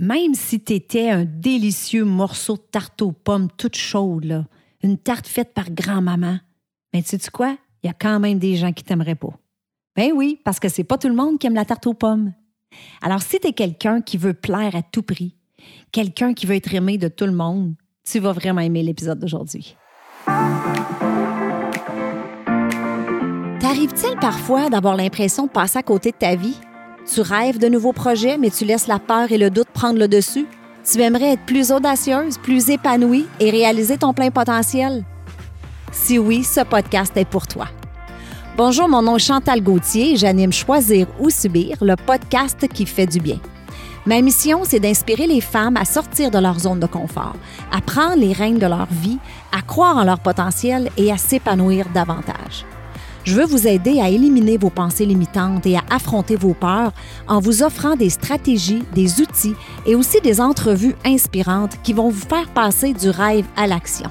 même si tu étais un délicieux morceau de tarte aux pommes toute chaude, une tarte faite par grand-maman, mais tu sais quoi? Il y a quand même des gens qui t'aimeraient pas. Ben oui, parce que c'est pas tout le monde qui aime la tarte aux pommes. Alors, si tu es quelqu'un qui veut plaire à tout prix, quelqu'un qui veut être aimé de tout le monde, tu vas vraiment aimer l'épisode d'aujourd'hui. T'arrive-t-il parfois d'avoir l'impression de passer à côté de ta vie? Tu rêves de nouveaux projets, mais tu laisses la peur et le doute prendre le dessus? Tu aimerais être plus audacieuse, plus épanouie et réaliser ton plein potentiel? Si oui, ce podcast est pour toi. Bonjour, mon nom est Chantal Gauthier et j'anime Choisir ou Subir, le podcast qui fait du bien. Ma mission, c'est d'inspirer les femmes à sortir de leur zone de confort, à prendre les rênes de leur vie, à croire en leur potentiel et à s'épanouir davantage. Je veux vous aider à éliminer vos pensées limitantes et à affronter vos peurs en vous offrant des stratégies, des outils et aussi des entrevues inspirantes qui vont vous faire passer du rêve à l'action.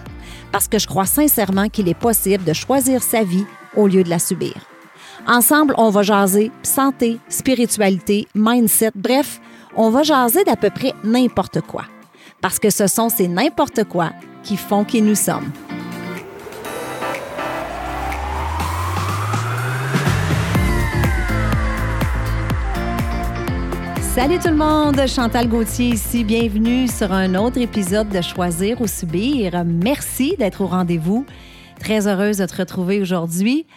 Parce que je crois sincèrement qu'il est possible de choisir sa vie au lieu de la subir. Ensemble, on va jaser santé, spiritualité, mindset, bref, on va jaser d'à peu près n'importe quoi. Parce que ce sont ces n'importe quoi qui font qui nous sommes. Salut tout le monde, Chantal Gauthier ici. Bienvenue sur un autre épisode de Choisir ou Subir. Merci d'être au rendez-vous. Très heureuse de te retrouver aujourd'hui.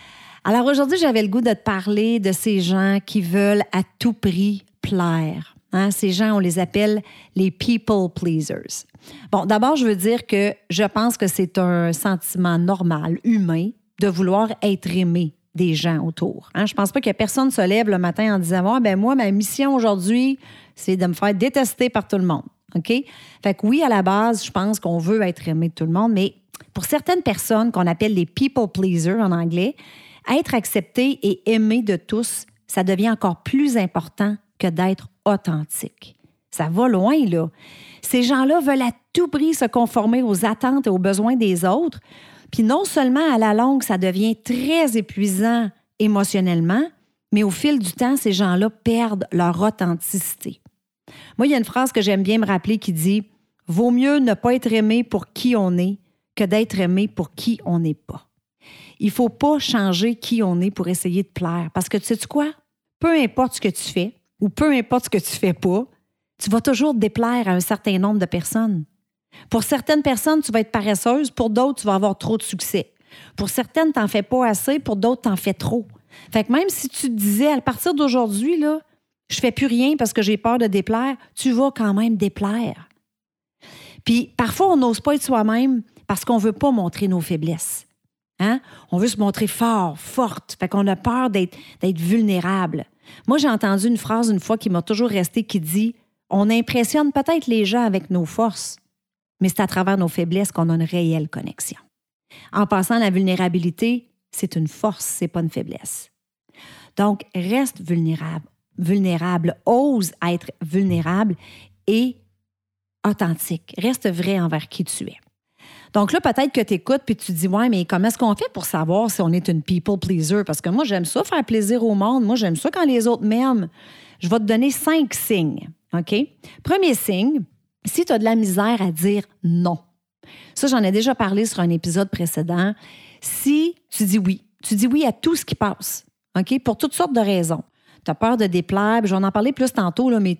Alors aujourd'hui, j'avais le goût de te parler de ces gens qui veulent à tout prix plaire. Hein, ces gens, on les appelle les people pleasers. Bon, d'abord, je veux dire que je pense que c'est un sentiment normal, humain, de vouloir être aimé des gens autour. Hein. Je pense pas que personne se lève le matin en disant ben moi, ma mission aujourd'hui, c'est de me faire détester par tout le monde. OK? Fait que oui, à la base, je pense qu'on veut être aimé de tout le monde, mais pour certaines personnes qu'on appelle les people pleasers en anglais, être accepté et aimé de tous, ça devient encore plus important que d'être authentique. Ça va loin, là. Ces gens-là veulent à tout prix se conformer aux attentes et aux besoins des autres puis non seulement à la longue, ça devient très épuisant émotionnellement, mais au fil du temps, ces gens-là perdent leur authenticité. Moi, il y a une phrase que j'aime bien me rappeler qui dit Vaut mieux ne pas être aimé pour qui on est que d'être aimé pour qui on n'est pas. Il faut pas changer qui on est pour essayer de plaire. Parce que tu sais quoi? Peu importe ce que tu fais ou peu importe ce que tu fais pas, tu vas toujours déplaire à un certain nombre de personnes. Pour certaines personnes, tu vas être paresseuse, pour d'autres, tu vas avoir trop de succès. Pour certaines, tu n'en fais pas assez, pour d'autres, tu en fais trop. Fait que même si tu te disais, à partir d'aujourd'hui, là, je fais plus rien parce que j'ai peur de déplaire, tu vas quand même déplaire. Puis parfois, on n'ose pas être soi-même parce qu'on ne veut pas montrer nos faiblesses. Hein? On veut se montrer fort, forte. Fait qu'on a peur d'être vulnérable. Moi, j'ai entendu une phrase une fois qui m'a toujours resté qui dit On impressionne peut-être les gens avec nos forces, mais c'est à travers nos faiblesses qu'on a une réelle connexion. En passant, la vulnérabilité, c'est une force, c'est pas une faiblesse. Donc, reste vulnérable, vulnérable, ose être vulnérable et authentique. Reste vrai envers qui tu es. Donc là, peut-être que tu écoutes puis tu dis Ouais, mais comment est-ce qu'on fait pour savoir si on est une people pleaser? Parce que moi, j'aime ça faire plaisir au monde. Moi, j'aime ça quand les autres m'aiment. Je vais te donner cinq signes. OK? Premier signe, si tu as de la misère à dire non, ça, j'en ai déjà parlé sur un épisode précédent. Si tu dis oui, tu dis oui à tout ce qui passe, OK, pour toutes sortes de raisons. Tu as peur de déplaire, je vais en parler plus tantôt, mais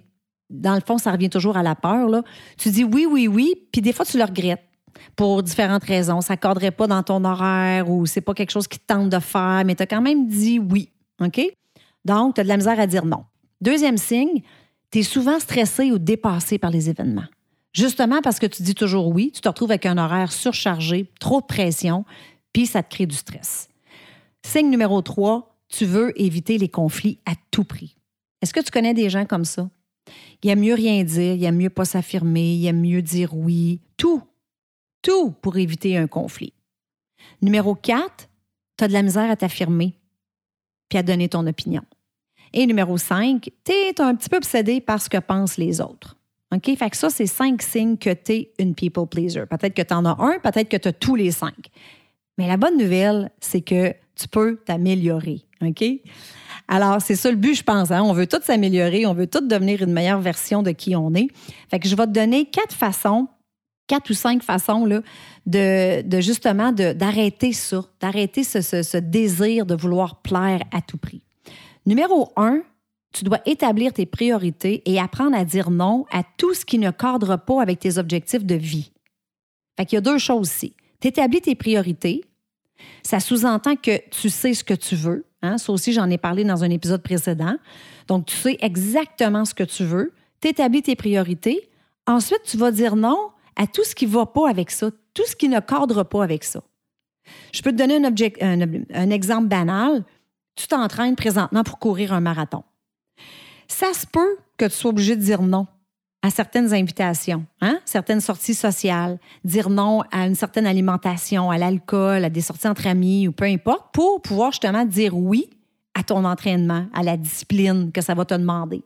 dans le fond, ça revient toujours à la peur. Tu dis oui, oui, oui, puis des fois, tu le regrettes pour différentes raisons. Ça ne pas dans ton horaire ou c'est pas quelque chose qui te tente de faire, mais tu as quand même dit oui. OK? Donc, tu as de la misère à dire non. Deuxième signe, tu es souvent stressé ou dépassé par les événements. Justement parce que tu dis toujours oui, tu te retrouves avec un horaire surchargé, trop de pression, puis ça te crée du stress. Signe numéro 3, tu veux éviter les conflits à tout prix. Est-ce que tu connais des gens comme ça? Il aime mieux rien dire, il aime mieux pas s'affirmer, il aime mieux dire oui, tout, tout pour éviter un conflit. Numéro 4, tu as de la misère à t'affirmer puis à donner ton opinion. Et numéro 5, tu es un petit peu obsédé par ce que pensent les autres. OK? Fait que ça, c'est cinq signes que tu es une people pleaser. Peut-être que tu en as un, peut-être que tu as tous les cinq. Mais la bonne nouvelle, c'est que tu peux t'améliorer. OK? Alors, c'est ça le but, je pense. Hein? On veut tous s'améliorer, on veut tous devenir une meilleure version de qui on est. Fait que je vais te donner quatre façons quatre ou cinq façons là, de, justement d'arrêter ça, d'arrêter ce, désir de vouloir plaire à tout prix. Numéro un, tu dois établir tes priorités et apprendre à dire non à tout ce qui ne cadre pas avec tes objectifs de vie. Fait qu'il y a deux choses ici. Tu établis tes priorités. Ça sous-entend que tu sais ce que tu veux. Hein? Ça aussi, j'en ai parlé dans un épisode précédent. Donc, tu sais exactement ce que tu veux. Tu établis tes priorités. Ensuite, tu vas dire non à tout ce qui ne va pas avec ça, tout ce qui ne cadre pas avec ça. Je peux te donner un, un exemple banal. Tu t'entraînes présentement pour courir un marathon. Ça se peut que tu sois obligé de dire non à certaines invitations, hein? certaines sorties sociales, dire non à une certaine alimentation, à l'alcool, à des sorties entre amis ou peu importe, pour pouvoir justement dire oui à ton entraînement, à la discipline que ça va te demander.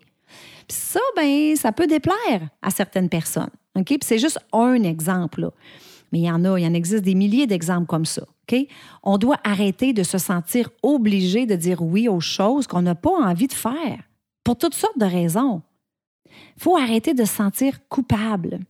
Puis ça, ben, ça peut déplaire à certaines personnes. OK? Puis c'est juste un exemple. Il y en a, il en existe des milliers d'exemples comme ça. On doit arrêter de se sentir obligé de dire oui aux choses qu'on n'a pas envie de faire pour toutes sortes de raisons. Il faut arrêter de se sentir coupable.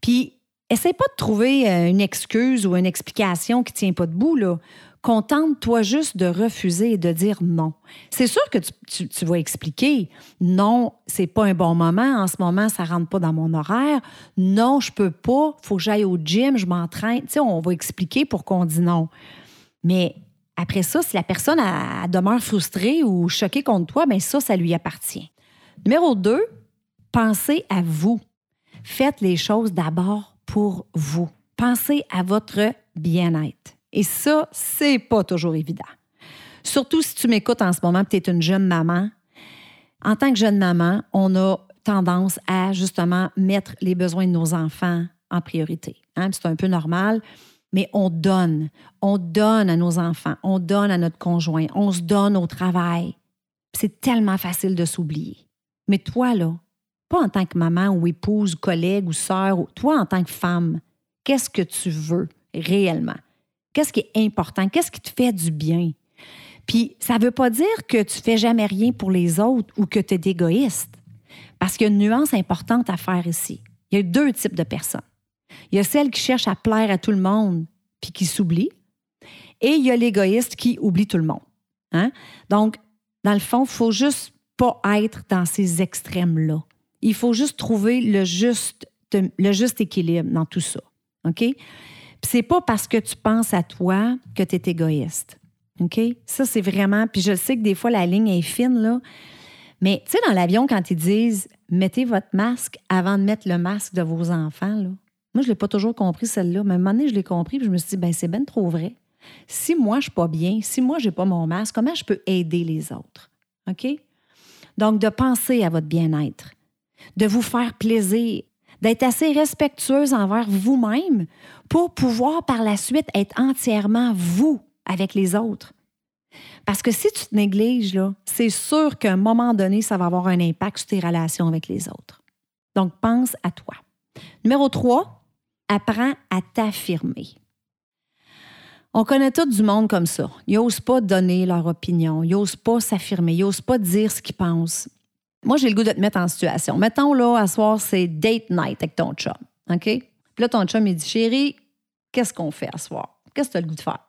Puis, essaie pas de trouver euh, une excuse ou une explication qui ne tient pas debout. Là. Contente-toi juste de refuser et de dire non. C'est sûr que tu, vas expliquer non, c'est pas un bon moment. En ce moment, ça rentre pas dans mon horaire. Non, je peux pas. Faut que j'aille au gym, je m'entraîne. Tu sais, on va expliquer pour qu'on dise non. Mais après ça, si la personne demeure frustrée ou choquée contre toi, bien ça, ça lui appartient. Numéro deux, pensez à vous. Faites les choses d'abord pour vous. Pensez à votre bien-être. Et ça, c'est pas toujours évident. Surtout si tu m'écoutes en ce moment, tu es une jeune maman. En tant que jeune maman, on a tendance à justement mettre les besoins de nos enfants en priorité. Hein? C'est un peu normal, mais on donne. On donne à nos enfants, on donne à notre conjoint, on se donne au travail. C'est tellement facile de s'oublier. Mais toi, là, pas en tant que maman ou épouse, collègue ou sœur, toi en tant que femme, qu'est-ce que tu veux réellement? Qu'est-ce qui est important? Qu'est-ce qui te fait du bien? Puis, ça ne veut pas dire que tu fais jamais rien pour les autres ou que tu es égoïste. Parce qu'il y a une nuance importante à faire ici. Il y a deux types de personnes. Il y a celles qui cherchent à plaire à tout le monde puis qui s'oublient. Et il y a l'égoïste qui oublie tout le monde. Hein? Donc, dans le fond, il faut juste pas être dans ces extrêmes-là. Il faut juste trouver le juste, le juste équilibre dans tout ça. OK? C'est pas parce que tu penses à toi que tu es égoïste. OK? Ça, c'est vraiment. Puis je sais que des fois, la ligne est fine, là. Mais tu sais, dans l'avion, quand ils disent mettez votre masque avant de mettre le masque de vos enfants, là. Moi, je ne l'ai pas toujours compris, celle-là. Mais à un moment donné, je l'ai compris, puis je me suis dit, ben c'est bien trop vrai. Si moi, je ne suis pas bien, si moi, je n'ai pas mon masque, comment je peux aider les autres? OK? Donc, de penser à votre bien-être, de vous faire plaisir, d'être assez respectueuse envers vous-même pour pouvoir par la suite être entièrement vous avec les autres. Parce que si tu te négliges, c'est sûr qu'à un moment donné, ça va avoir un impact sur tes relations avec les autres. Donc, pense à toi. Numéro 3, apprends à t'affirmer. On connaît tout du monde comme ça. Ils n'osent pas donner leur opinion. Ils n'osent pas s'affirmer. Ils n'osent pas dire ce qu'ils pensent. Moi, j'ai le goût de te mettre en situation. Mettons, là, à soir, c'est date night avec ton chum. OK? Puis là, ton chum, il dit Chérie, qu'est-ce qu'on fait à soir? Qu'est-ce que tu as le goût de faire?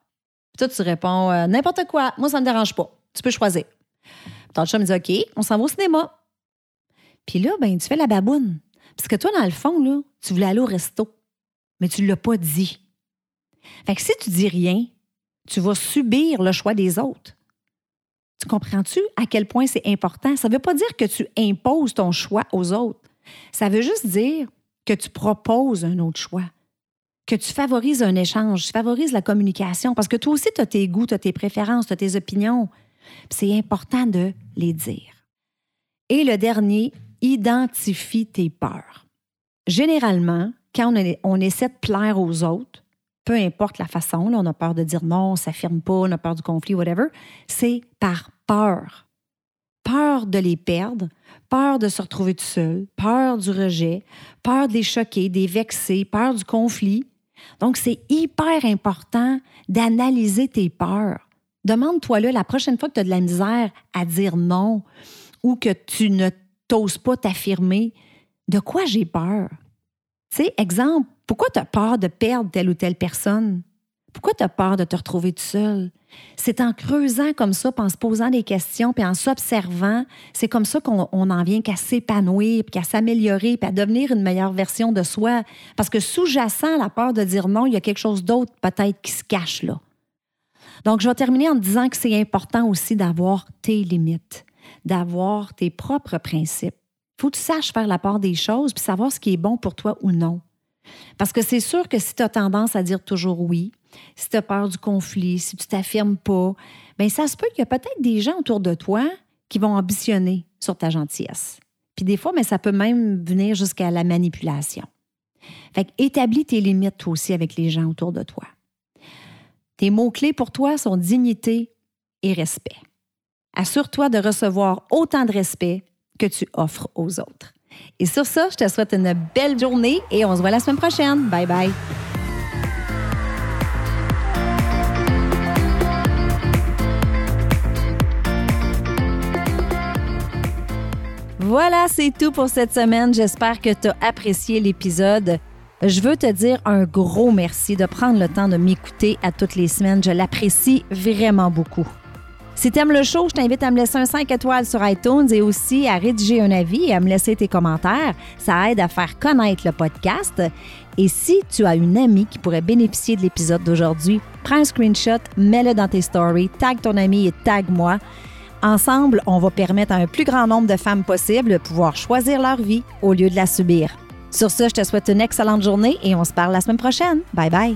Puis toi, tu réponds euh, N'importe quoi. Moi, ça ne me dérange pas. Tu peux choisir. Puis ton chum, il dit OK, on s'en va au cinéma. Puis là, ben, tu fais la baboune. Parce que toi, dans le fond, là, tu voulais aller au resto, mais tu ne l'as pas dit. Fait que si tu dis rien, tu vas subir le choix des autres. Tu comprends-tu à quel point c'est important? Ça ne veut pas dire que tu imposes ton choix aux autres. Ça veut juste dire que tu proposes un autre choix, que tu favorises un échange, tu favorises la communication, parce que toi aussi, tu as tes goûts, tu as tes préférences, tu as tes opinions. C'est important de les dire. Et le dernier, identifie tes peurs. Généralement, quand on, on essaie de plaire aux autres, peu importe la façon, là, on a peur de dire non, on s'affirme pas, on a peur du conflit, whatever, c'est par peur. Peur de les perdre, peur de se retrouver tout seul, peur du rejet, peur de les choquer, des vexer, peur du conflit. Donc, c'est hyper important d'analyser tes peurs, Demande-toi-le la prochaine fois que tu as de la misère à dire non ou que tu ne t'oses pas t'affirmer, de quoi j'ai peur? Tu sais, exemple, pourquoi tu as peur de perdre telle ou telle personne? Pourquoi tu as peur de te retrouver tout seul? C'est en creusant comme ça, puis en se posant des questions, puis en s'observant, c'est comme ça qu'on en vient qu'à s'épanouir, puis qu'à s'améliorer, puis à devenir une meilleure version de soi. Parce que sous-jacent la peur de dire non, il y a quelque chose d'autre peut-être qui se cache là. Donc, je vais terminer en disant que c'est important aussi d'avoir tes limites, d'avoir tes propres principes. Il faut que tu saches faire la part des choses, puis savoir ce qui est bon pour toi ou non. Parce que c'est sûr que si tu as tendance à dire toujours oui, si tu as peur du conflit, si tu t'affirmes pas, bien, ça se peut qu'il y a peut-être des gens autour de toi qui vont ambitionner sur ta gentillesse. Puis des fois, ça peut même venir jusqu'à la manipulation. Fait établis tes limites toi aussi avec les gens autour de toi. Tes mots-clés pour toi sont dignité et respect. Assure-toi de recevoir autant de respect que tu offres aux autres. Et sur ça, je te souhaite une belle journée et on se voit la semaine prochaine. Bye bye. Voilà, c'est tout pour cette semaine. J'espère que tu as apprécié l'épisode. Je veux te dire un gros merci de prendre le temps de m'écouter à toutes les semaines. Je l'apprécie vraiment beaucoup. Si tu aimes le show, je t'invite à me laisser un 5 étoiles sur iTunes et aussi à rédiger un avis et à me laisser tes commentaires. Ça aide à faire connaître le podcast. Et si tu as une amie qui pourrait bénéficier de l'épisode d'aujourd'hui, prends un screenshot, mets-le dans tes stories, tag ton ami et tag moi. Ensemble, on va permettre à un plus grand nombre de femmes possible de pouvoir choisir leur vie au lieu de la subir. Sur ce, je te souhaite une excellente journée et on se parle la semaine prochaine. Bye bye.